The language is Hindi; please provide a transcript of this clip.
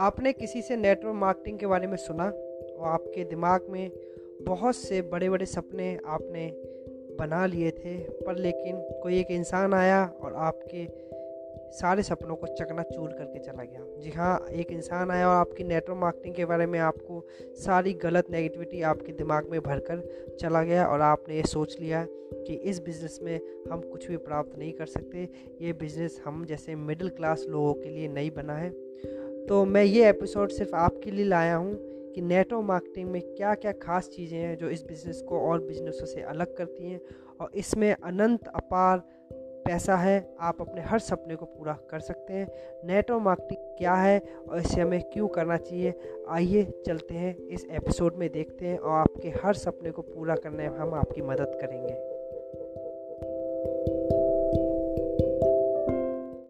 आपने किसी से नेटवर्क मार्केटिंग के बारे में सुना? और आपके दिमाग में बहुत से बड़े बड़े सपने आपने बना लिए थे, पर लेकिन कोई एक इंसान आया और आपके सारे सपनों को चकना चूर करके चला गया। जी हाँ एक इंसान आया और आपकी नेटवर्क मार्केटिंग के बारे में आपको सारी गलत नेगेटिविटी आपके दिमाग में भरकर चला गया और आपने ये सोच लिया कि इस बिज़नेस में हम कुछ भी प्राप्त नहीं कर सकते। ये बिज़नेस हम जैसे मिडिल क्लास लोगों के लिए नहीं बना है। तो मैं ये एपिसोड सिर्फ़ आपके लिए लाया हूँ कि नेटो मार्केटिंग में क्या क्या खास चीज़ें हैं जो इस बिज़नेस को और बिज़नेसों से अलग करती हैं और इसमें अनंत अपार पैसा है, आप अपने हर सपने को पूरा कर सकते हैं। नेटवर्क मार्केटिंग क्या है और इसे हमें क्यों करना चाहिए, आइए चलते हैं इस एपिसोड में देखते हैं और आपके हर सपने को पूरा करने में हम आपकी मदद करेंगे।